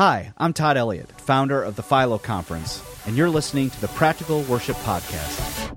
Hi, I'm Todd Elliott, founder of the Philo Conference, and you're listening to the Practical Worship Podcast.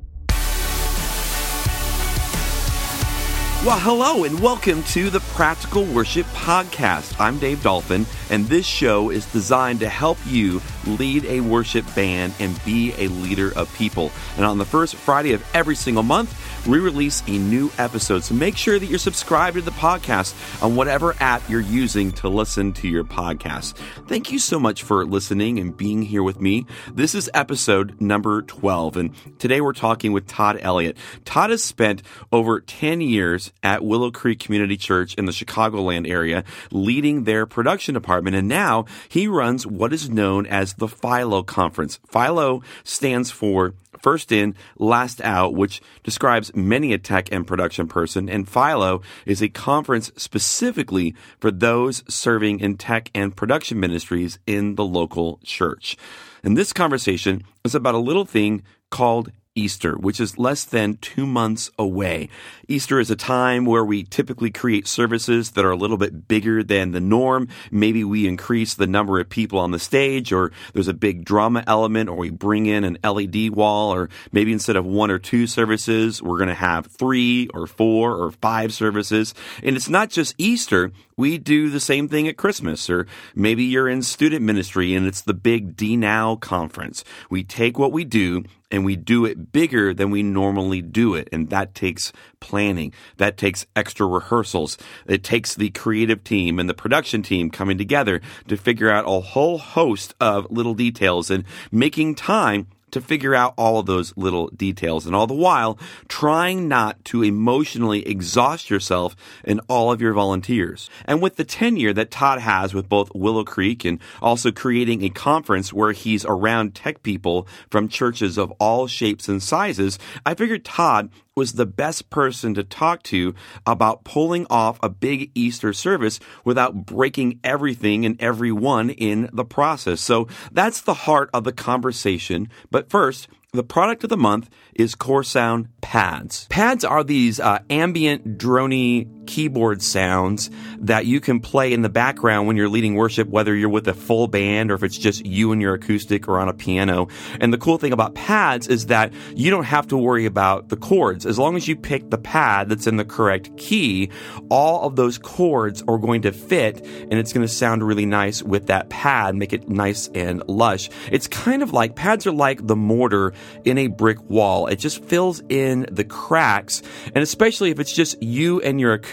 Well, hello and welcome to the Practical Worship Podcast. I'm Dave Dolphin, and this show is designed to help you lead a worship band and be a leader of people. And on the first Friday of every single month, we release a new episode. So make sure that you're subscribed to the podcast on whatever app you're using to listen to your podcast. Thank you so much for listening and being here with me. This is episode number 12, and today we're talking with Todd Elliott. Todd has spent over 10 years at Willow Creek Community Church in the Chicagoland area, leading their production department. And now he runs what is known as the Philo Conference. Philo stands for first in, last out, which describes many a tech and production person. And Philo is a conference specifically for those serving in tech and production ministries in the local church. And this conversation is about a little thing called Easter, which is less than two months away. Easter is a time where we typically create services that are a little bit bigger than the norm. Maybe we increase the number of people on the stage, or there's a big drama element, or we bring in an LED wall, or maybe instead of one or two services, we're going to have three or four or five services. And it's not just Easter. We do the same thing at Christmas, or maybe you're in student ministry and it's the big D Now conference. We take what we do and we do it bigger than we normally do it. And that takes planning. That takes extra rehearsals. It takes the creative team and the production team coming together to figure out a whole host of little details and making time to figure out all of those little details and all the while trying not to emotionally exhaust yourself and all of your volunteers. And with the tenure that Todd has with both Willow Creek and also creating a conference where he's around tech people from churches of all shapes and sizes, I figured Todd was the best person to talk to about pulling off a big Easter service without breaking everything and everyone in the process. So that's the heart of the conversation. But first, the product of the month is Core Sound pads. Pads are these uh, ambient drony keyboard sounds that you can play in the background when you're leading worship, whether you're with a full band or if it's just you and your acoustic or on a piano. And the cool thing about pads is that you don't have to worry about the chords. As long as you pick the pad that's in the correct key, all of those chords are going to fit and it's going to sound really nice with that pad, make it nice and lush. It's kind of like pads are like the mortar in a brick wall. It just fills in the cracks. And especially if it's just you and your acoustic,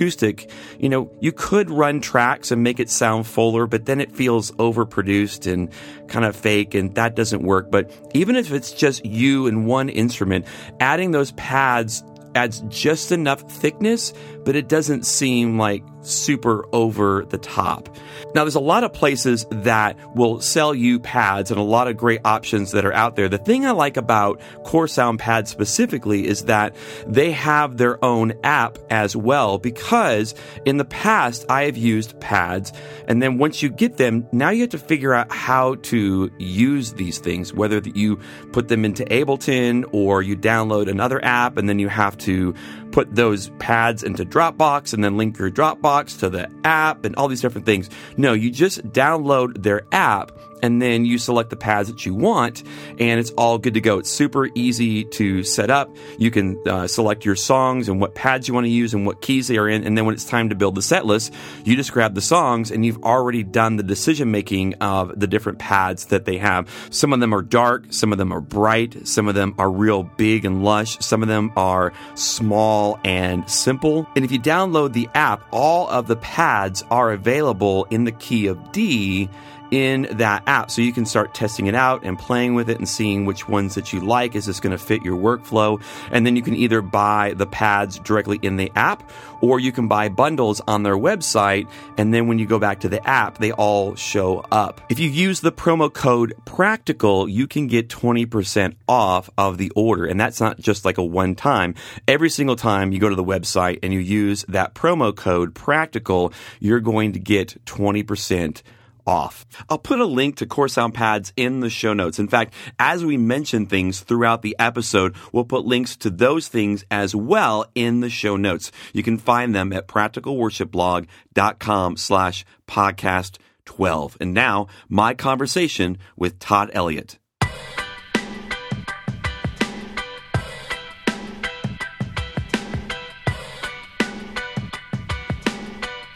you know, you could run tracks and make it sound fuller, but then it feels overproduced and kind of fake and that doesn't work. But even if it's just you and one instrument, adding those pads adds just enough thickness, but it doesn't seem like super over the top. Now, there's a lot of places that will sell you pads and a lot of great options that are out there. The thing I like about Core Sound pads specifically is that they have their own app as well because in the past I have used pads and then once you get them, now you have to figure out how to use these things, whether you put them into Ableton or you download another app and then you have to put those pads into Dropbox and then link your Dropbox to the app and all these different things. No, you just download their app and then you select the pads that you want, and it's all good to go. It's super easy to set up. You can uh, select your songs and what pads you want to use and what keys they are in, and then when it's time to build the set list, you just grab the songs and you've already done the decision making of the different pads that they have. Some of them are dark, some of them are bright, some of them are real big and lush, some of them are small and simple. And if you download the app, all of the pads are available in the key of D in that app. So you can start testing it out and playing with it and seeing which ones that you like. Is this going to fit your workflow? And then you can either buy the pads directly in the app or you can buy bundles on their website. And then when you go back to the app, they all show up. If you use the promo code practical, you can get 20% off of the order. And that's not just like a one time. Every single time you go to the website and you use that promo code practical, you're going to get 20% off. I'll put a link to Core Sound Pads in the show notes. In fact, as we mention things throughout the episode, we'll put links to those things as well in the show notes. You can find them at practicalworshipblog.com slash podcast 12. And now, my conversation with Todd Elliott.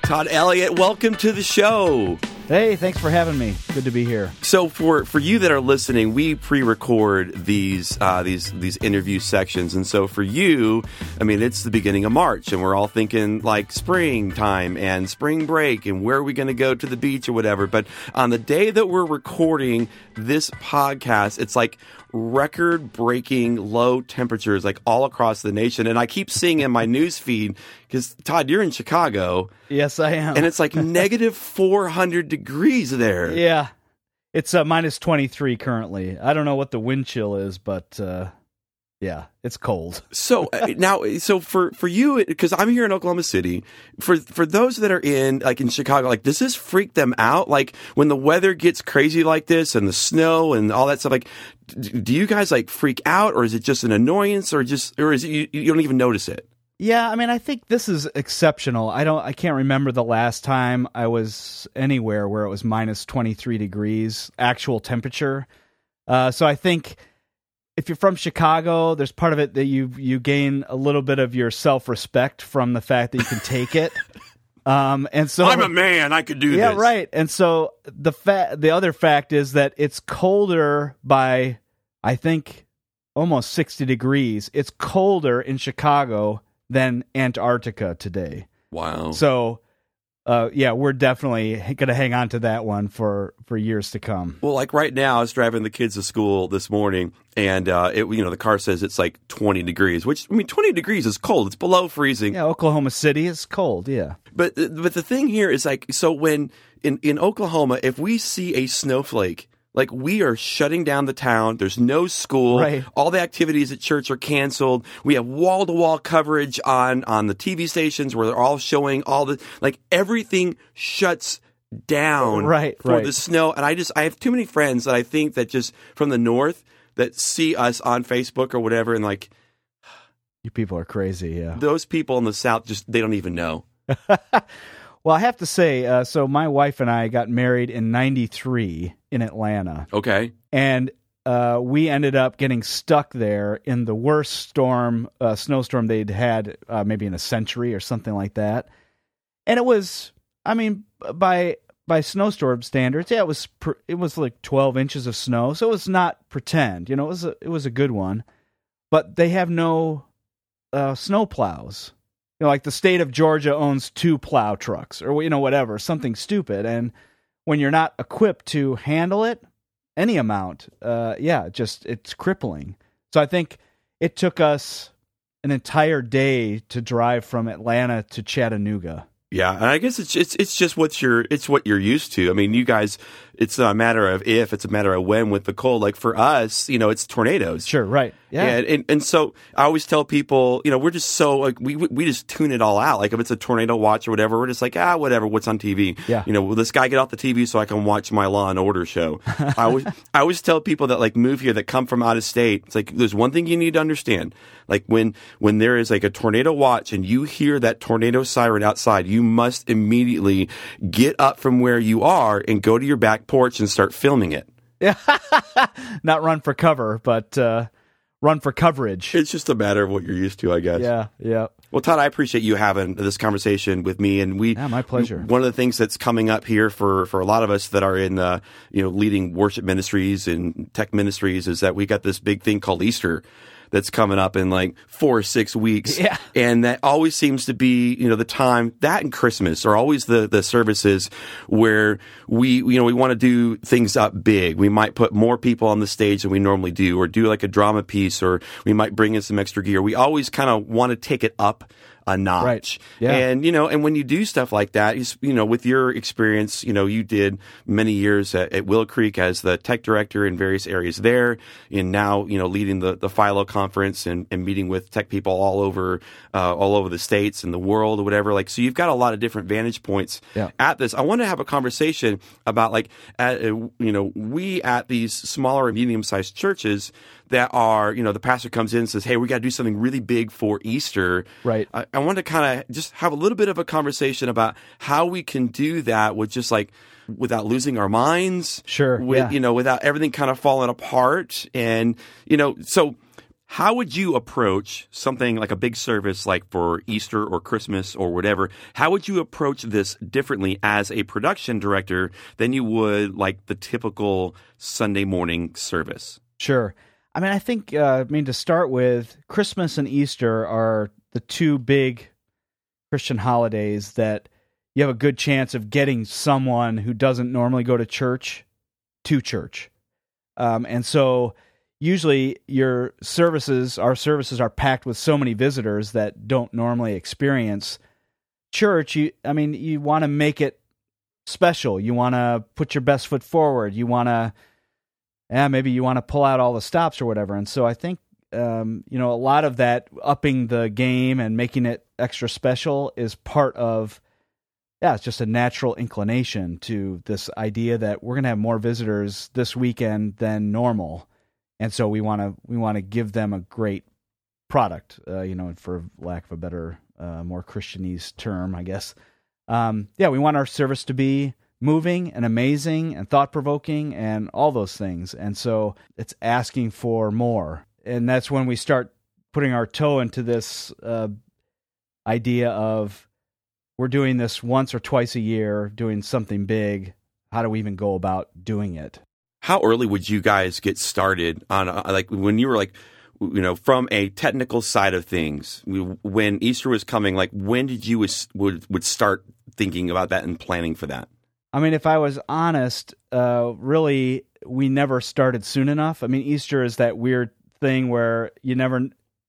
Todd Elliott, welcome to the show. Hey, thanks for having me. Good to be here. So for for you that are listening, we pre-record these uh, these these interview sections, and so for you, I mean, it's the beginning of March, and we're all thinking like springtime and spring break, and where are we going to go to the beach or whatever. But on the day that we're recording this podcast, it's like record breaking low temperatures like all across the nation. And I keep seeing in my news feed, because Todd, you're in Chicago. Yes, I am. And it's like negative 400 degrees there. Yeah. It's uh, minus 23 currently. I don't know what the wind chill is, but uh, yeah, it's cold. so uh, now, so for for you, because I'm here in Oklahoma City, for for those that are in like in Chicago, like does this freak them out? Like when the weather gets crazy like this and the snow and all that stuff, like do you guys like freak out, or is it just an annoyance, or just or is it you, you don't even notice it? Yeah, I mean, I think this is exceptional. I don't, I can't remember the last time I was anywhere where it was minus twenty three degrees actual temperature. Uh, so I think if you're from Chicago, there's part of it that you you gain a little bit of your self respect from the fact that you can take it. Um, and so I'm a man, I could do this. yeah, this. right. And so the fa- the other fact is that it's colder by I think almost 60 degrees. It's colder in Chicago than Antarctica today. Wow. So uh, yeah, we're definitely going to hang on to that one for, for years to come. Well, like right now, I was driving the kids to school this morning, and uh, it you know the car says it's like 20 degrees, which I mean 20 degrees is cold. It's below freezing. Yeah, Oklahoma City is cold. Yeah, but but the thing here is like so when in in Oklahoma, if we see a snowflake like we are shutting down the town. There's no school. Right. All the activities at church are canceled. We have wall to wall coverage on on the TV stations where they're all showing all the like everything shuts down right, for right. the snow. And I just I have too many friends that I think that just from the north that see us on Facebook or whatever and like you people are crazy. Yeah. Those people in the south just they don't even know. Well, I have to say, uh, so my wife and I got married in '93 in Atlanta. Okay. And uh, we ended up getting stuck there in the worst storm, uh, snowstorm they'd had uh, maybe in a century or something like that. And it was, I mean, by by snowstorm standards, yeah, it was pr- it was like 12 inches of snow, so it was not pretend, you know, it was a, it was a good one. But they have no uh, snow plows know, like the state of Georgia owns two plow trucks or you know whatever, something stupid, and when you're not equipped to handle it, any amount, uh, yeah, just it's crippling. So I think it took us an entire day to drive from Atlanta to Chattanooga. Yeah, and I guess it's it's it's just what you're it's what you're used to. I mean, you guys, it's not a matter of if, it's a matter of when with the cold. Like for us, you know, it's tornadoes. Sure, right. Yeah, and, and and, so I always tell people, you know, we're just so like we we just tune it all out. Like if it's a tornado watch or whatever, we're just like ah whatever, what's on TV. Yeah, you know, will this guy get off the TV so I can watch my Law and Order show? I always I always tell people that like move here that come from out of state. It's like there's one thing you need to understand. Like when when there is like a tornado watch and you hear that tornado siren outside, you must immediately get up from where you are and go to your back porch and start filming it. Yeah, not run for cover, but uh, run for coverage. It's just a matter of what you're used to, I guess. Yeah, yeah. Well, Todd, I appreciate you having this conversation with me, and we. Yeah, my pleasure. One of the things that's coming up here for for a lot of us that are in, uh, you know, leading worship ministries and tech ministries is that we got this big thing called Easter that's coming up in like four or six weeks. Yeah. And that always seems to be, you know, the time that and Christmas are always the, the services where we, you know, we want to do things up big. We might put more people on the stage than we normally do or do like a drama piece or we might bring in some extra gear. We always kind of want to take it up a notch. Right. Yeah. And, you know, and when you do stuff like that, you, you know, with your experience, you know, you did many years at, at Willow Creek as the tech director in various areas there, and now, you know, leading the, the Philo conference and, and meeting with tech people all over, uh, all over the states and the world or whatever. Like, so you've got a lot of different vantage points yeah. at this. I want to have a conversation about like, at, uh, you know, we at these smaller and medium sized churches, that are, you know, the pastor comes in and says, "Hey, we got to do something really big for Easter." Right. I, I want to kind of just have a little bit of a conversation about how we can do that with just like without losing our minds. Sure, With, yeah. You know, without everything kind of falling apart. And, you know, so how would you approach something like a big service like for Easter or Christmas or whatever? How would you approach this differently as a production director than you would like the typical Sunday morning service? Sure. I mean, I think, uh, I mean, to start with, Christmas and Easter are the two big Christian holidays that you have a good chance of getting someone who doesn't normally go to church to church. Um, and so usually your services, our services are packed with so many visitors that don't normally experience church. You, I mean, you want to make it special. You want to put your best foot forward. You want to, yeah, maybe you want to pull out all the stops or whatever. And so I think, um, you know, a lot of that upping the game and making it extra special is part of, yeah, it's just a natural inclination to this idea that we're going to have more visitors this weekend than normal. And so we want to, we want to give them a great product, uh, you know, for lack of a better, uh, more Christianese term, I guess. Um, yeah, we want our service to be moving and amazing and thought provoking and all those things. And so it's asking for more. And that's when we start putting our toe into this uh, idea of we're doing this once or twice a year, doing something big. How do we even go about doing it? How early would you guys get started on uh, like when you were like you know from a technical side of things when Easter was coming like when did you would would start thinking about that and planning for that? I mean, if I was honest, uh, really, we never started soon enough. I mean, Easter is that weird thing where you never,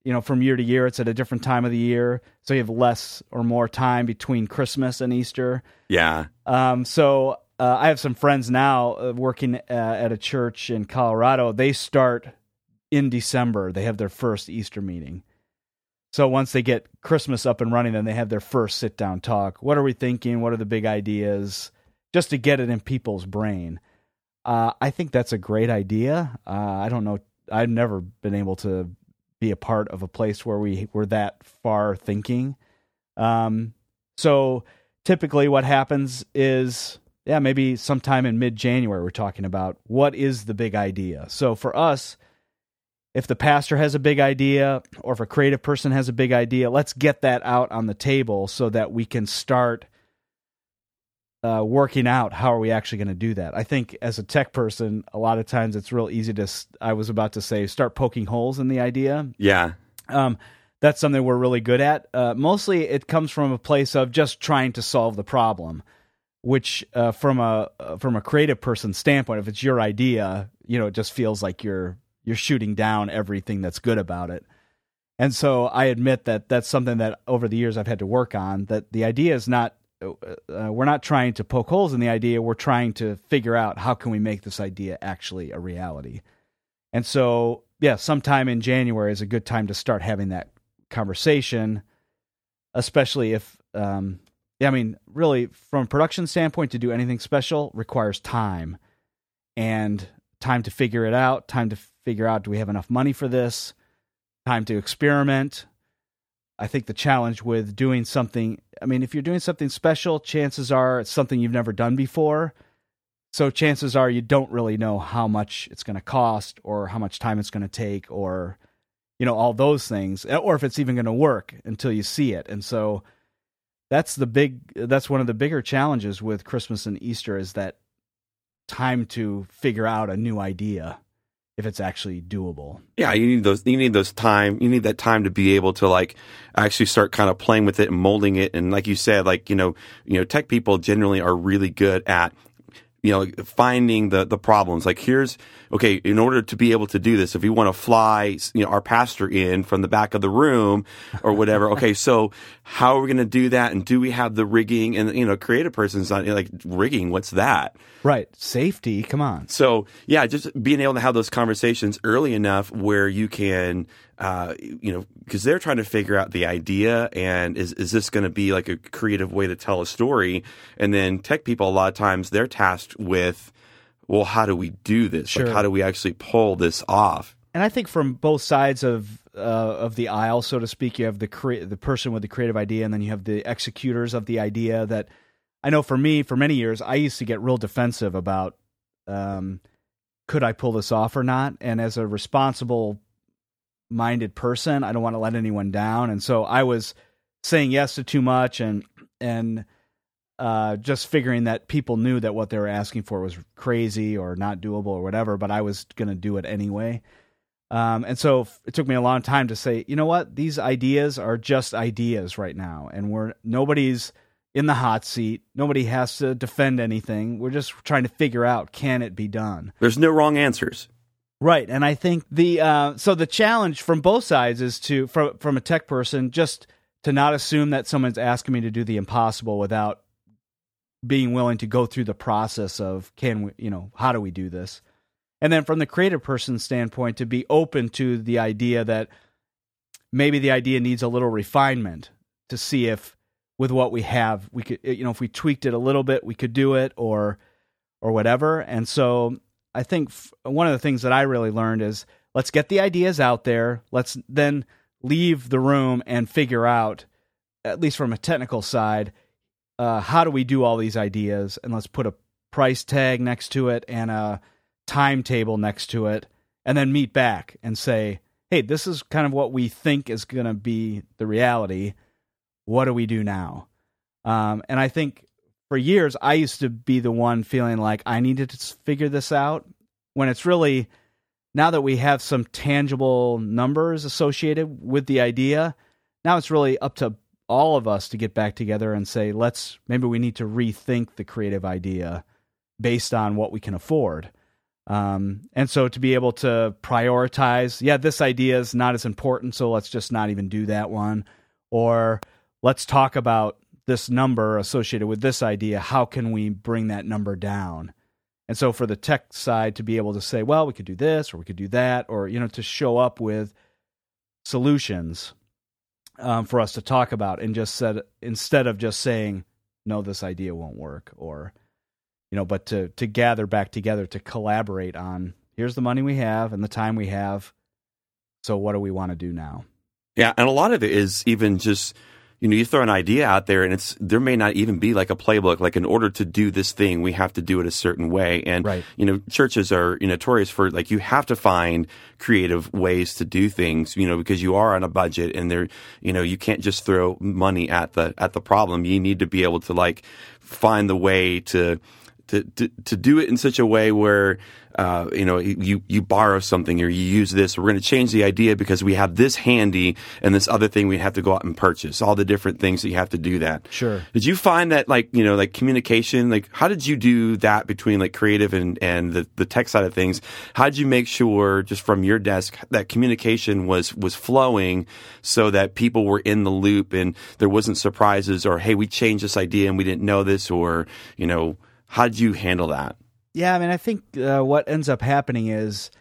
you know, from year to year, it's at a different time of the year. So you have less or more time between Christmas and Easter. Yeah. Um, so uh, I have some friends now uh, working uh, at a church in Colorado. They start in December, they have their first Easter meeting. So once they get Christmas up and running, then they have their first sit down talk. What are we thinking? What are the big ideas? Just to get it in people's brain. Uh, I think that's a great idea. Uh, I don't know. I've never been able to be a part of a place where we were that far thinking. Um, so typically, what happens is, yeah, maybe sometime in mid January, we're talking about what is the big idea. So for us, if the pastor has a big idea or if a creative person has a big idea, let's get that out on the table so that we can start uh, working out how are we actually going to do that. I think as a tech person, a lot of times it's real easy to. I was about to say start poking holes in the idea. Yeah. Um, that's something we're really good at. Uh, mostly, it comes from a place of just trying to solve the problem. Which, uh, from a from a creative person's standpoint, if it's your idea, you know, it just feels like you're you're shooting down everything that's good about it. And so I admit that that's something that over the years I've had to work on. That the idea is not uh, we're not trying to poke holes in the idea. We're trying to figure out how can we make this idea actually a reality. And so, yeah, sometime in January is a good time to start having that conversation, especially if, um, yeah, I mean, really, from a production standpoint, to do anything special requires time and time to figure it out, time to figure out do we have enough money for this, time to experiment, I think the challenge with doing something, I mean, if you're doing something special, chances are it's something you've never done before. So chances are you don't really know how much it's going to cost or how much time it's going to take or, you know, all those things, eh, or if it's even going to work until you see it. And so that's the big, that's one of the bigger challenges with Christmas and Easter is that time to figure out a new idea if it's actually doable. Yeah, you need those. You need those time. You need that time to be able to like actually start kind of playing with it and molding it. And like you said, like you know, you know, tech people generally are really good at you know finding the the problems. Like here's okay. In order to be able to do this, if we want to fly, you know, our pastor in from the back of the room or whatever. okay, so how are we going to do that? And do we have the rigging? And you know, creative person's not like rigging. What's that? Right. Safety. Come on. So yeah, just being able to have those conversations early enough where you can, uh, you know, because they're trying to figure out the idea and is is this going to be like a creative way to tell a story? And then tech people a lot of times they're tasked with, well, how do we do this? Sure. Like how do we actually pull this off? And I think from both sides of uh, of the aisle, so to speak, you have the cre- the person with the creative idea, and then you have the executors of the idea that I know for me, for many years, I used to get real defensive about um, could I pull this off or not. And as a responsible minded person, I don't want to let anyone down. And so I was saying yes to too much and and uh, just figuring that people knew that what they were asking for was crazy or not doable or whatever, but I was going to do it anyway. Um, and so it took me a long time to say, you know what, these ideas are just ideas right now, and we're nobody's in the hot seat. Nobody has to defend anything. We're just trying to figure out can it be done. There's no wrong answers. Right, and I think the uh, so the challenge from both sides is to from from a tech person just to not assume that someone's asking me to do the impossible without being willing to go through the process of can we you know how do we do this? And then from the creative person standpoint to be open to the idea that maybe the idea needs a little refinement to see if with what we have we could you know if we tweaked it a little bit we could do it or or whatever. And so i think f- one of the things that i really learned is let's get the ideas out there. Let's then leave the room and figure out at least from a technical side uh, how do we do all these ideas? And let's put a price tag next to it and a timetable next to it and then meet back and say hey this is kind of what we think is going to be the reality. What do we do now? Um, and i think for years i used to be the one feeling like i needed to figure this out when it's really now that we have some tangible numbers associated with the idea now it's really up to all of us to get back together and say, let's maybe we need to rethink the creative idea based on what we can afford. Um, and so to be able to prioritize, yeah, this idea is not as important, so let's just not even do that one. Or let's talk about this number associated with this idea. How can we bring that number down? And so for the tech side to be able to say, well, we could do this or we could do that, or, you know, to show up with solutions um, for us to talk about and just said instead of just saying no this idea won't work or you know but to to gather back together to collaborate on here's the money we have and the time we have so what do we want to do now yeah and a lot of it is even just you know, you throw an idea out there and it's, there may not even be like a playbook. Like in order to do this thing, we have to do it a certain way. And, right. you know, churches are you know, notorious for like, you have to find creative ways to do things, you know, because you are on a budget and there, you know, you can't just throw money at the, at the problem. You need to be able to like find the way to, to, to, to do it in such a way where uh, you know you you borrow something or you use this. We're going to change the idea because we have this handy and this other thing we have to go out and purchase. All the different things that you have to do that. Sure. Did you find that like you know like communication like how did you do that between like creative and and the the tech side of things? How did you make sure just from your desk that communication was was flowing so that people were in the loop and there wasn't surprises or hey we changed this idea and we didn't know this or you know how did you handle that? Yeah, I mean, I think uh, what ends up happening is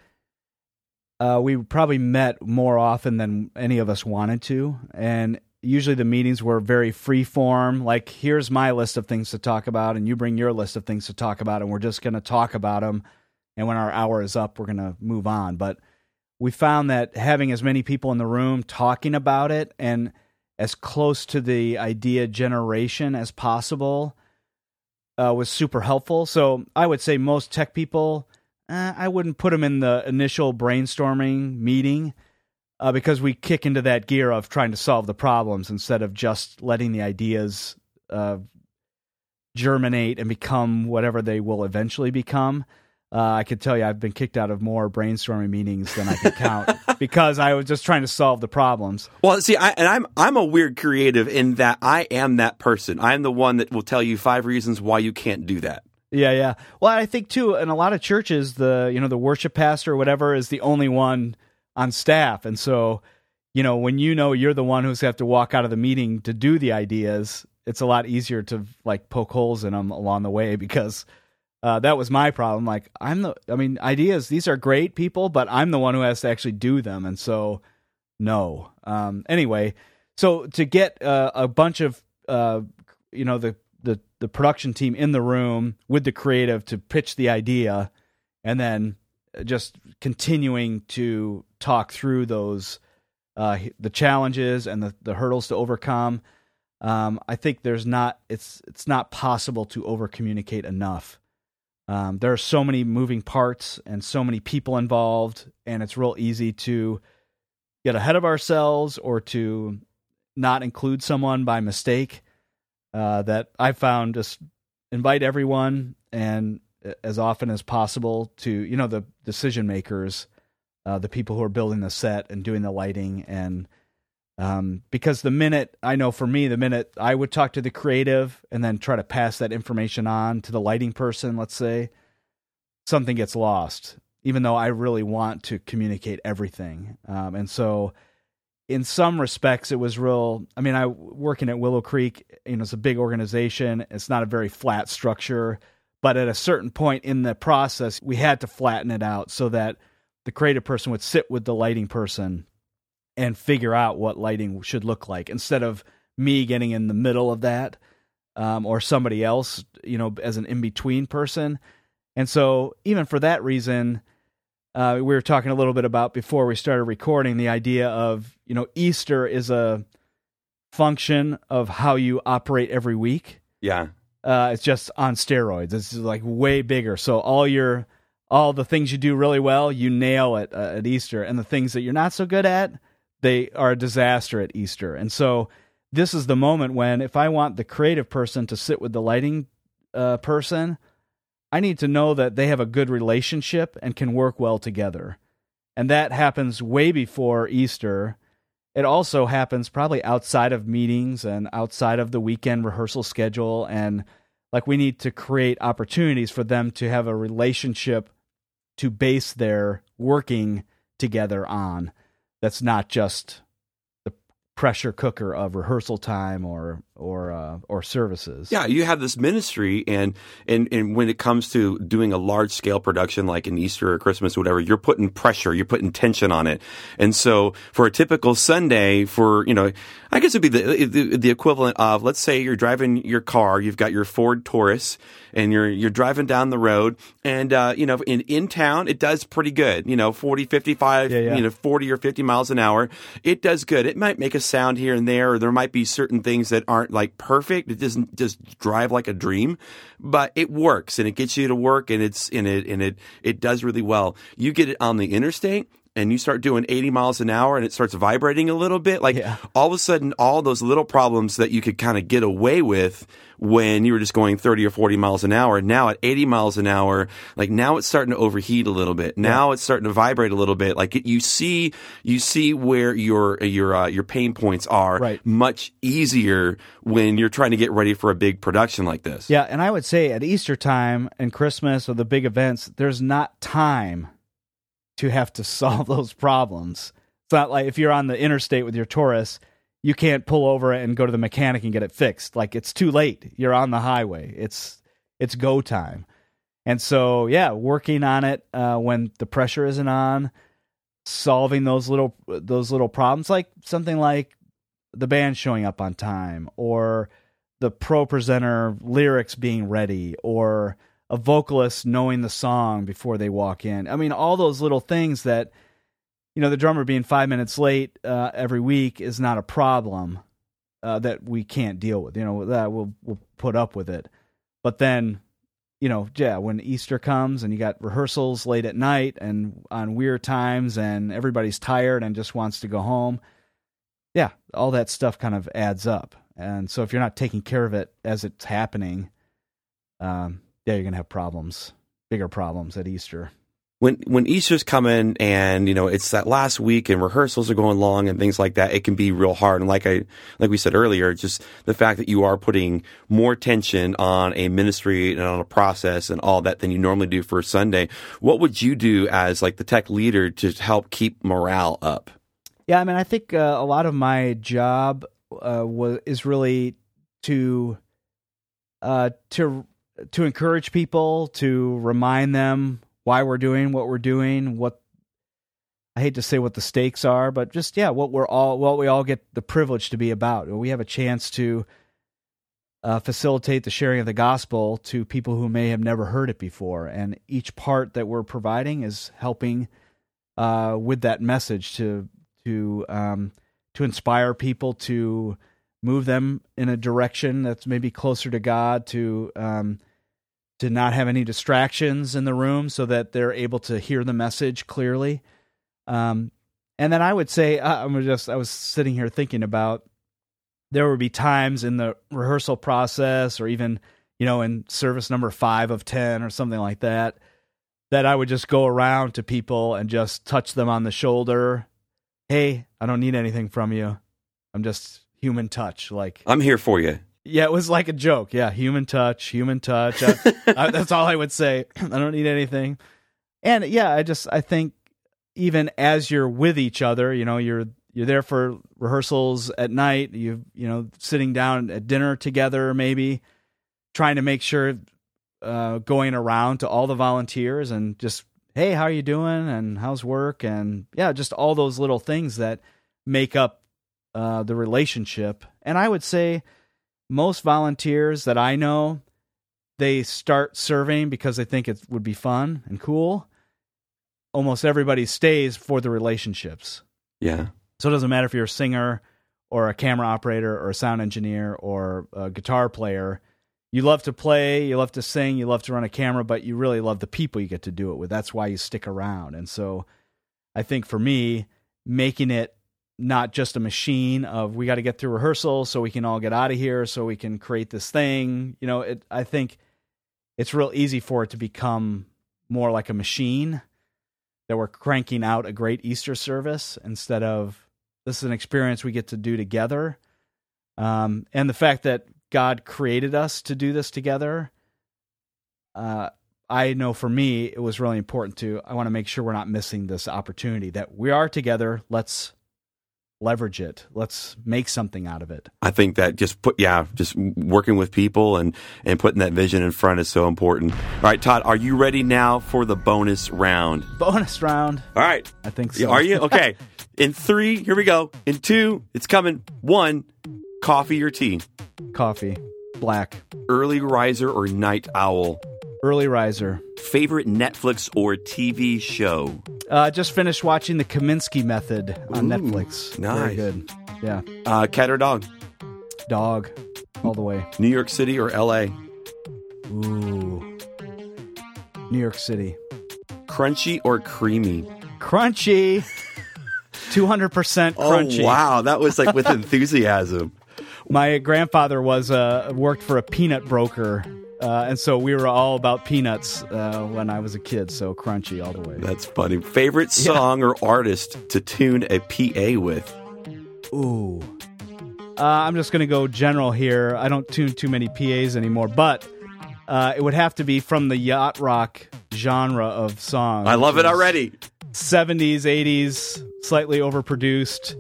uh, we probably met more often than any of us wanted to, and usually the meetings were very free form. Like, here's my list of things to talk about, and you bring your list of things to talk about, and we're just going to talk about them. And when our hour is up, we're going to move on. But we found that having as many people in the room talking about it and as close to the idea generation as possible uh, was super helpful. So I would say most tech people, uh, I wouldn't put them in the initial brainstorming meeting uh, because we kick into that gear of trying to solve the problems instead of just letting the ideas uh, germinate and become whatever they will eventually become. Uh, I could tell you I've been kicked out of more brainstorming meetings than I could count because I was just trying to solve the problems. Well, see, I, and I'm I'm a weird creative in that I am that person. I'm the one that will tell you five reasons why you can't do that. Yeah, yeah. Well, I think too, in a lot of churches, the you know the worship pastor or whatever is the only one on staff, and so you know when you know you're the one who's have to walk out of the meeting to do the ideas, it's a lot easier to like poke holes in them along the way because uh, that was my problem. Like I'm the, I mean, ideas these are great people, but I'm the one who has to actually do them, and so no. Um, anyway, so to get uh, a bunch of uh, you know the the the production team in the room with the creative to pitch the idea, and then just continuing to talk through those uh, the challenges and the, the hurdles to overcome. Um, I think there's not it's it's not possible to over communicate enough. Um, there are so many moving parts and so many people involved, and it's real easy to get ahead of ourselves or to not include someone by mistake. Uh, that I found just invite everyone and as often as possible to you know the decision makers, uh, the people who are building the set and doing the lighting and um, because the minute I know for me, the minute I would talk to the creative and then try to pass that information on to the lighting person, let's say, something gets lost, even though I really want to communicate everything. Um, and so, in some respects, it was real. I mean, I working at Willow Creek, you know, it's a big organization. It's not a very flat structure, but at a certain point in the process, we had to flatten it out so that the creative person would sit with the lighting person and figure out what lighting should look like instead of me getting in the middle of that um, or somebody else, you know, as an in between person. And so, even for that reason, uh, we were talking a little bit about before we started recording the idea of, you know, Easter is a function of how you operate every week. Yeah. Uh, it's just on steroids. It's like way bigger. So all your all the things you do really well, you nail it uh, at Easter, and the things that you're not so good at, they are a disaster at Easter. And so this is the moment when if I want the creative person to sit with the lighting uh, person, I need to know that they have a good relationship and can work well together. And that happens way before Easter. It also happens probably outside of meetings and outside of the weekend rehearsal schedule. And like we need to create opportunities for them to have a relationship to base their working together on that's not just the pressure cooker of rehearsal time or or uh, or services. Yeah, you have this ministry, and and and when it comes to doing a large scale production like an Easter or Christmas or whatever, you're putting pressure, you're putting tension on it, and so for a typical Sunday, for you know, I guess it'd be the, the the equivalent of let's say you're driving your car, you've got your Ford Taurus, and you're you're driving down the road, and uh, you know, in in town it does pretty good, you know, 40, 55, Yeah, yeah. you know, 40 or 50 miles an hour, it does good. It might make a sound here and there, or there might be certain things that aren't like perfect. It doesn't just drive like a dream, but it works and it gets you to work and it's in it and it it does really well. You get it on the interstate and you start doing 80 miles an hour and it starts vibrating a little bit like Yeah. all of a sudden all those little problems that you could kind of get away with when you were just going 30 or 40 miles an hour now at 80 miles an hour like now it's starting to overheat a little bit now it's starting to vibrate a little bit like it, you see you see where your your uh, your pain points are Right. much easier when you're trying to get ready for a big production like this Yeah, and I would say at Easter time and Christmas or the big events, there's not time to have to solve those problems. It's not like if you're on the interstate with your Taurus, you can't pull over and go to the mechanic and get it fixed. Like it's too late. You're on the highway. It's it's go time. And so, yeah, working on it uh, when the pressure isn't on, solving those little those little problems, like something like the band showing up on time, or the ProPresenter lyrics being ready, or a vocalist knowing the song before they walk in. I mean, all those little things that you know, the drummer being five minutes late uh, every week is not a problem uh, that we can't deal with. You know, that we'll we'll put up with it. But then, you know, yeah, when Easter comes and you got rehearsals late at night and on weird times, and everybody's tired and just wants to go home, yeah, all that stuff kind of adds up. And so, if you're not taking care of it as it's happening, um, yeah, you're gonna have problems, bigger problems at Easter. when when Easter's coming and you know it's that last week and rehearsals are going long and things like that, it can be real hard. And like I like we said earlier, just the fact that you are putting more tension on a ministry and on a process and all that than you normally do for a Sunday. What would you do as like the tech leader to help keep morale up? Yeah, I mean, I think uh, a lot of my job uh, was is really to uh, to to encourage people, to remind them why we're doing what we're doing, what I hate to say what the stakes are, but just yeah, what we're all what we all get the privilege to be about. We have a chance to uh, facilitate the sharing of the gospel to people who may have never heard it before, and each part that we're providing is helping uh, with that message to to um, to inspire people to move them in a direction that's maybe closer to God to um, to not have any distractions in the room so that they're able to hear the message clearly. Um, and then I would say uh, I'm just I was sitting here thinking about there would be times in the rehearsal process or even you know in service number 5 of 10 or something like that that I would just go around to people and just touch them on the shoulder. Hey, I don't need anything from you. I'm just human touch like I'm here for you. yeah, it was like a joke. Yeah, human touch, human touch. I, I, that's all I would say. I don't need anything. And yeah, I just I think even as you're with each other, you know, you're you're there for rehearsals at night. You you know, sitting down at dinner together, maybe trying to make sure uh, going around to all the volunteers and just hey, how are you doing? And how's work? And yeah, just all those little things that make up uh, the relationship. And I would say most volunteers that I know, they start serving because they think it would be fun and cool. Almost everybody stays for the relationships. Yeah. So it doesn't matter if you're a singer or a camera operator or a sound engineer or a guitar player. You love to play, you love to sing, you love to run a camera, but you really love the people you get to do it with. That's why you stick around. And so I think for me, making it not just a machine of we got to get through rehearsal so we can all get out of here so we can create this thing, you know, it I think it's real easy for it to become more like a machine that we're cranking out a great Easter service instead of this is an experience we get to do together. Um, and the fact that God created us to do this together, uh, I know for me, it was really important to, I want to make sure we're not missing this opportunity that we are together. Let's leverage it. Let's make something out of it. I think that just put yeah, just working with people and and putting that vision in front is so important. All right, Todd, are you ready now for the bonus round? Bonus round. All right. I think so. Are you? Okay. In 3, here we go. In 2, it's coming. 1, coffee or tea? Coffee. Black. Early riser or night owl? Early riser. Favorite Netflix or TV show? Uh, just finished watching The Kominsky Method on Ooh, Netflix. nice. Very good. Yeah. Uh, cat or dog? Dog. All the way. New York City or LA? Ooh. New York City. Crunchy or creamy? Crunchy. 200% crunchy. Oh, wow. That was like with enthusiasm. My grandfather was uh, worked for a peanut broker, uh, and so we were all about peanuts uh, when I was a kid. So crunchy all the way. That's funny. Favorite song or artist to tune a PA with? Ooh. Uh, I'm just gonna go general here. I don't tune too many PAs anymore, but uh, it would have to be from the yacht rock genre of song. I love it already. 70s, 80s, slightly overproduced.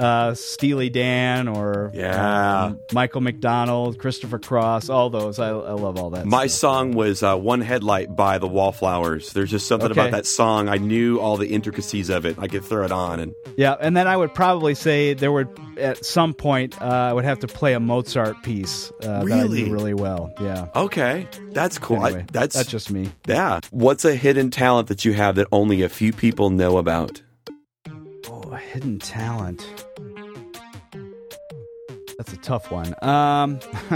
Uh, Steely Dan or Yeah. um, Michael McDonald, Christopher Cross, all those. I, I love all that. My stuff. song was uh, One Headlight by the Wallflowers. There's just something Okay. about that song. I knew all the intricacies of it. I could throw it on. and Yeah, and then I would probably say there would at some point uh, I would have to play a Mozart piece uh, that I Really? knew really well. Yeah. Okay. That's cool. Anyway, I, that's, that's just me. yeah. What's a hidden talent that you have that only a few people know about? Hidden talent. That's a tough one. Um,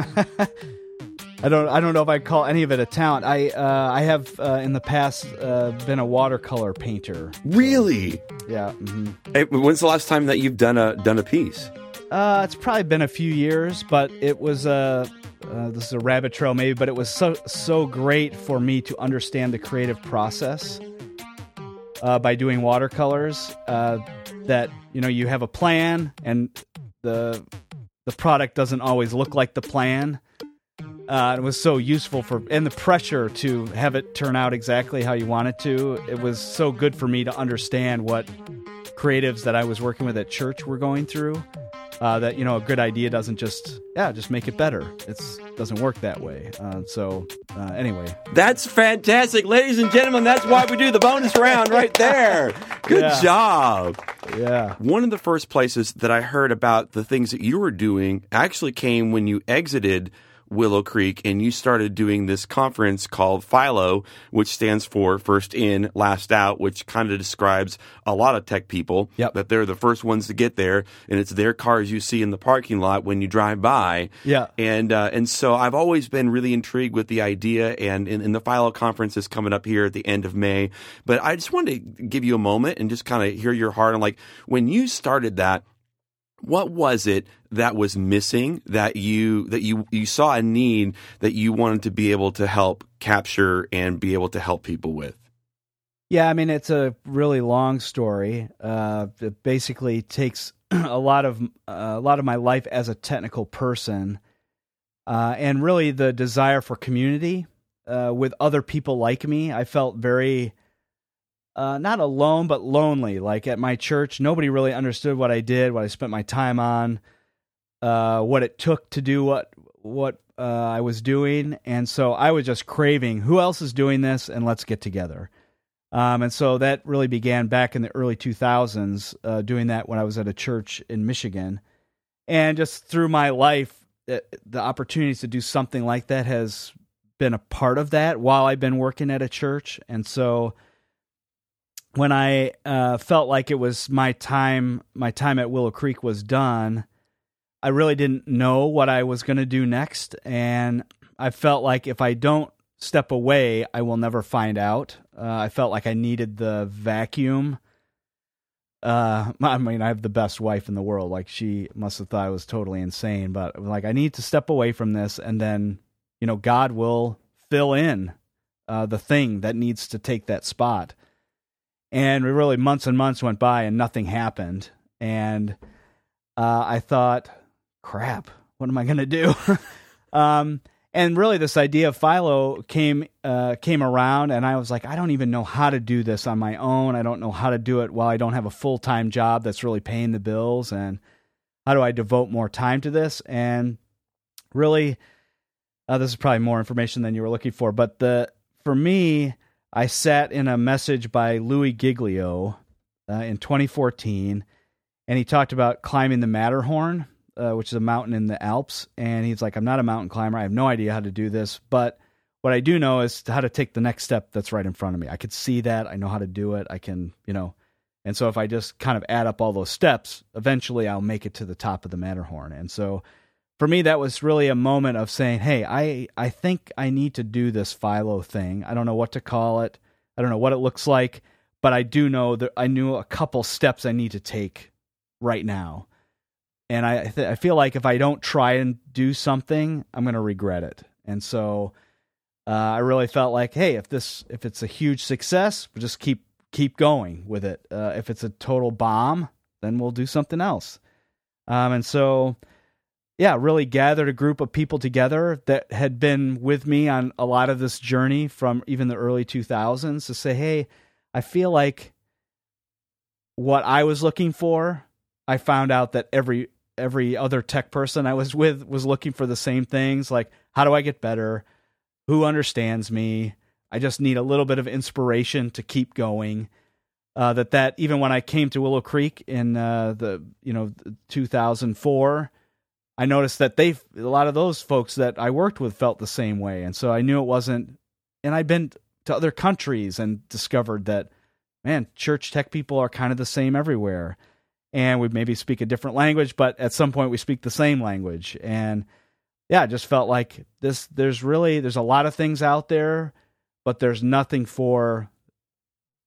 I don't. I don't know if I call any of it a talent. I uh, I have uh, in the past uh, been a watercolor painter. Really? Yeah. hmm Hey, when's the last time that you've done a done a piece? Uh, it's probably been a few years, but it was a. Uh, this is a rabbit trail, maybe, but it was so so great for me to understand the creative process uh, by doing watercolors. Uh, that you know you have a plan, and the the product doesn't always look like the plan. Uh, it was so useful for, and the pressure to have it turn out exactly how you want it to. It was so good for me to understand what creatives that I was working with at church were going through. Uh, that you know, a good idea doesn't just yeah, just make it better. It's doesn't work that way. Uh, so uh, anyway, That's fantastic, ladies and gentlemen. That's why we do the bonus round right there. Good Yeah. job. yeah, One of the first places that I heard about the things that you were doing actually came when you exited Willow Creek and you started doing this conference called Philo, which stands for First In, Last Out, which kind of describes a lot of tech people Yep. that they're the first ones to get there, and it's their cars you see in the parking lot when you drive by. Yeah. And uh, and so I've always been really intrigued with the idea, and in, in the Philo conference is coming up here at the end of May. But I just wanted to give you a moment and just kind of hear your heart on like when you started that what was it that was missing that you that you you saw a need that you wanted to be able to help capture and be able to help people with Yeah, I mean it's a really long story. Uh, it basically takes a lot of uh, a lot of my life as a technical person, uh, and really the desire for community uh, with other people like me. I felt very uh, not alone, but lonely. Like at my church, nobody really understood what I did, what I spent my time on, uh, what it took to do what what uh, I was doing, and so I was just craving who else is doing this, and let's get together. Um, and so that really began back in the early 2000s, uh, doing that when I was at a church in Michigan. And just through my life, uh, the opportunities to do something like that has been a part of that while I've been working at a church. And so when I uh, felt like it was my time, my time at Willow Creek was done, I really didn't know what I was going to do next. And I felt like if I don't step away, I will never find out. Uh, I felt like I needed the vacuum. Uh, I mean, I have the best wife in the world. Like she must have thought I was totally insane, but like I need to step away from this, and then you know God will fill in uh, the thing that needs to take that spot. And we really, months and months went by, and nothing happened. And uh, I thought, crap, what am I going to do? um, and really this idea of philo came uh, came around and i was like i don't even know how to do this on my own i don't know how to do it while i don't have a full-time job that's really paying the bills and how do i devote more time to this and really uh, this is probably more information than you were looking for but the for me i sat in a message by Louie Giglio uh, in 2014 and he talked about climbing the matterhorn uh, which is a mountain in the Alps. And he's like, I'm not a mountain climber. I have no idea how to do this. But what I do know is how to take the next step that's right in front of me. I could see that. I know how to do it. I can, you know. And so if I just kind of add up all those steps, eventually I'll make it to the top of the Matterhorn. And so for me, that was really a moment of saying, hey, I, I think I need to do this Philo thing. I don't know what to call it. I don't know what it looks like, but I do know that I knew a couple steps I need to take right now and I th- I feel like if I don't try and do something, I'm going to regret it. And so uh, I really felt like, hey, if this if it's a huge success, we'll just keep keep going with it. Uh, if it's a total bomb, then we'll do something else. Um, and so, yeah, really gathered a group of people together that had been with me on a lot of this journey from even the early 2000s to say, hey, I feel like what I was looking for, I found out that every every other tech person I was with was looking for the same things like how do I get better? Who understands me? I just need a little bit of inspiration to keep going. Uh, that that even when I came to Willow Creek in uh, the you know 2004, I noticed that they a lot of those folks that I worked with felt the same way, and so I knew it wasn't. And I've been to other countries and discovered that man, church tech people are kind of the same everywhere and we maybe speak a different language, but at some point we speak the same language. And yeah, I just felt like this there's really there's a lot of things out there, but there's nothing for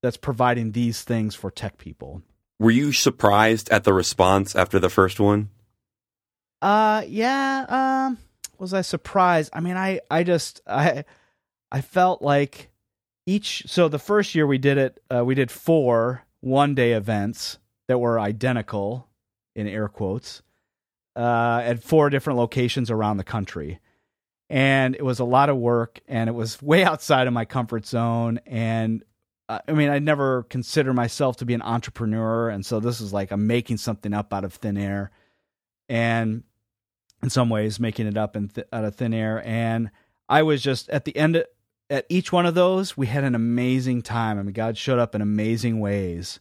that's providing these things for tech people. Were you surprised at the response after the first one? Uh yeah, um was I surprised? I mean, I I just I I felt like each so the first year we did it uh, we did four one day events that were identical in air quotes uh, at four different locations around the country. And it was a lot of work and it was way outside of my comfort zone. And uh, i mean i never consider myself to be an entrepreneur. And so this is like i'm making something up out of thin air. And in some ways making it up in th- out of thin air and i was just at the end at each one of those we had an amazing time i mean god showed up in amazing ways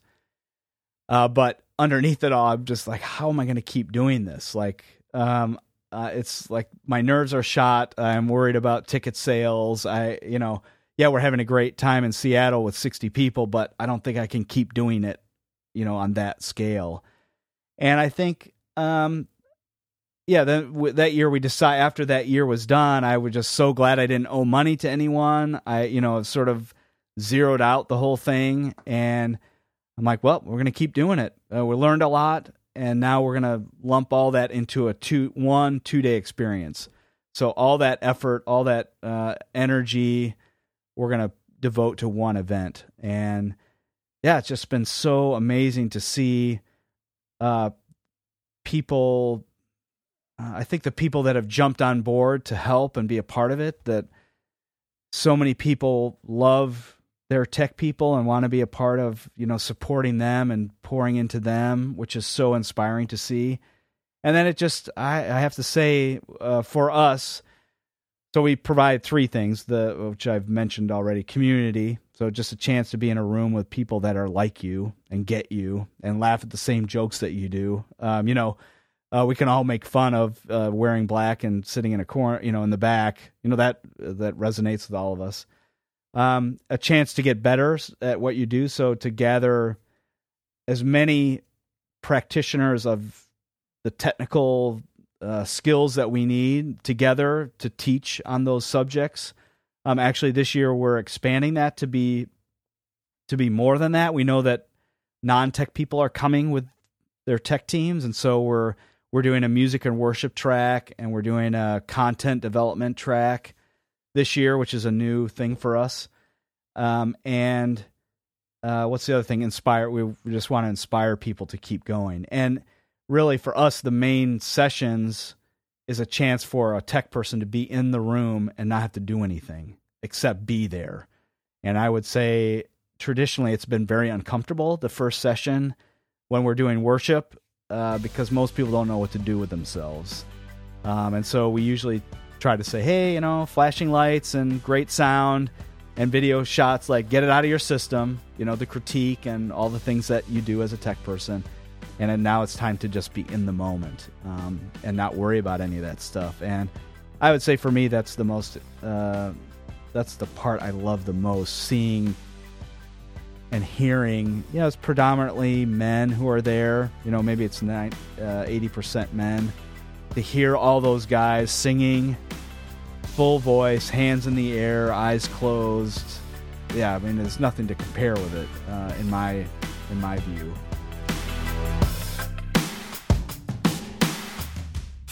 uh, but underneath it all, I'm just like, how am I going to keep doing this? Like, um, uh, it's like my nerves are shot. I'm worried about ticket sales. I, you know, yeah, we're having a great time in Seattle with 60 people, but I don't think I can keep doing it, you know, on that scale. And I think, um, yeah, then w- that year we decide after that year was done, I was just so glad I didn't owe money to anyone. I, you know, sort of zeroed out the whole thing, and I'm like, well, we're gonna keep doing it. Uh, we learned a lot, and now we're gonna lump all that into a two one two day experience. So all that effort, all that uh, energy, we're gonna devote to one event, and yeah, it's just been so amazing to see uh, people uh, I think the people that have jumped on board to help and be a part of it, that so many people love their tech people and want to be a part of, you know, supporting them and pouring into them, which is so inspiring to see. And then it just, I, I have to say, uh, for us, so we provide three things, the which I've mentioned already: community, so just a chance to be in a room with people that are like you and get you and laugh at the same jokes that you do. Um, you know, uh, we can all make fun of uh, wearing black and sitting in a corner, you know, in the back. You know that that resonates with all of us. Um, a chance to get better at what you do, so to gather as many practitioners of the technical uh, skills that we need together to teach on those subjects. Um, actually, this year we're expanding that to be to be more than that. We know that non-tech people are coming with their tech teams, and so we're we're doing a music and worship track and we're doing a content development track this year, which is a new thing for us. Um, and uh, what's the other thing? Inspire. We, we just want to inspire people to keep going. And really, for us, the main sessions is a chance for a tech person to be in the room and not have to do anything except be there. And I would say traditionally it's been very uncomfortable the first session when we're doing worship uh, because most people don't know what to do with themselves. Um, and so we usually try to say, hey, you know, flashing lights and great sound and video shots, like get it out of your system, you know, the critique and all the things that you do as a tech person. And then now it's time to just be in the moment um, and not worry about any of that stuff. And I would say for me, that's the most, uh, that's the part I love the most, seeing and hearing, you know, it's predominantly men who are there. You know, maybe it's nine, uh, 80% men. To hear all those guys singing, full voice, hands in the air, eyes closed. Yeah, I mean, there's nothing to compare with it uh, in my in my view.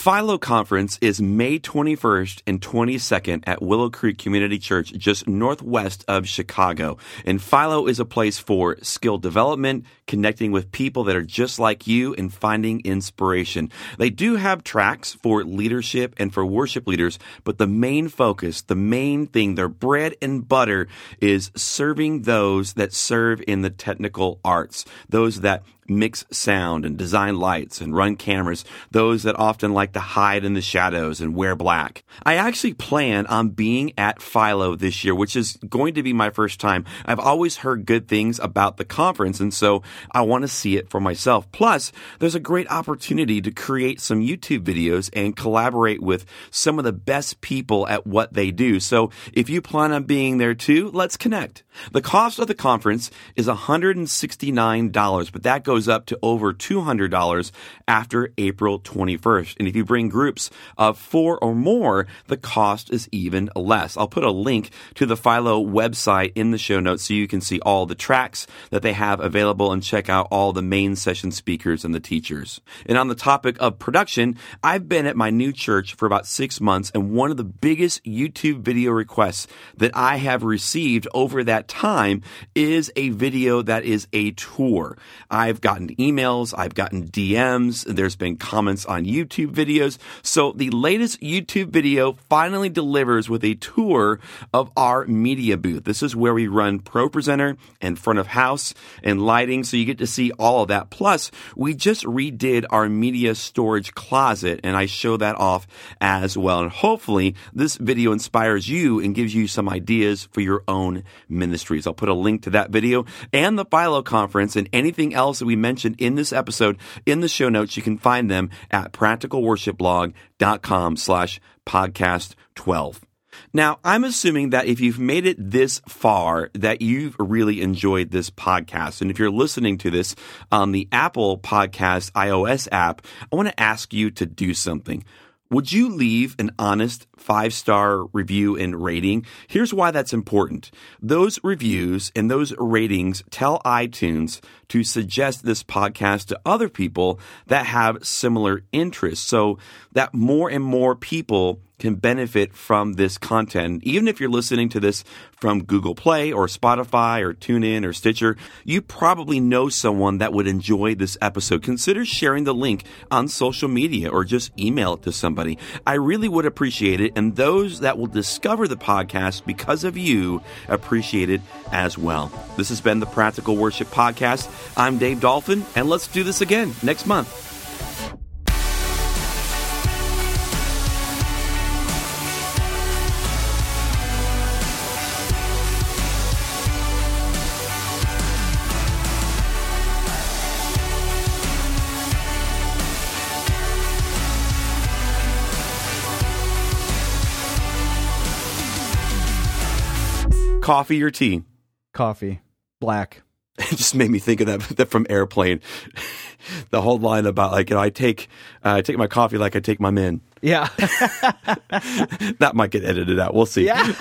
Philo Conference is May 21st and 22nd at Willow Creek Community Church, just northwest of Chicago. And Philo is a place for skill development, connecting with people that are just like you, and finding inspiration. They do have tracks for leadership and for worship leaders, but the main focus, the main thing, their bread and butter is serving those that serve in the technical arts, those that mix sound and design lights and run cameras, those that often like to hide in the shadows and wear black. I actually plan on being at Philo this year, which is going to be my first time. I've always heard good things about the conference, and so I want to see it for myself. Plus, there's a great opportunity to create some YouTube videos and collaborate with some of the best people at what they do. So if you plan on being there too, let's connect. The cost of the conference is $169, but that goes goes up to over $200 after April 21st. And if you bring groups of four or more, the cost is even less. I'll put a link to the Philo website in the show notes so you can see all the tracks that they have available and check out all the main session speakers and the teachers. And on the topic of production, I've been at my new church for about six months, and one of the biggest YouTube video requests that I have received over that time is a video that is a tour. I've gotten emails, I've gotten DMs, there's been comments on YouTube videos. So the latest YouTube video finally delivers with a tour of our media booth. This is where we run ProPresenter and front of house and lighting. So you get to see all of that. Plus, we just redid our media storage closet and I show that off as well. And hopefully this video inspires you and gives you some ideas for your own ministries. I'll put a link to that video and the Philo conference and anything else that we we mentioned in this episode in the show notes. You can find them at practicalworshipblog.com slash podcast 12. Now, I'm assuming that if you've made it this far, that you've really enjoyed this podcast. And if you're listening to this on the Apple Podcast iOS app, I want to ask you to do something. Would you leave an honest five star review and rating? Here's why that's important. Those reviews and those ratings tell iTunes to suggest this podcast to other people that have similar interests so that more and more people can benefit from this content. Even if you're listening to this from Google Play or Spotify or TuneIn or Stitcher, you probably know someone that would enjoy this episode. Consider sharing the link on social media or just email it to somebody. I really would appreciate it. And those that will discover the podcast because of you appreciate it as well. This has been the Practical Worship Podcast. I'm Dave Dolphin, and let's do this again next month. Coffee or tea? Coffee, black. It just made me think of that, that from Airplane. the whole line about like you know I take uh, I take my coffee like I take my men. Yeah. that might get edited out. We'll see. yeah.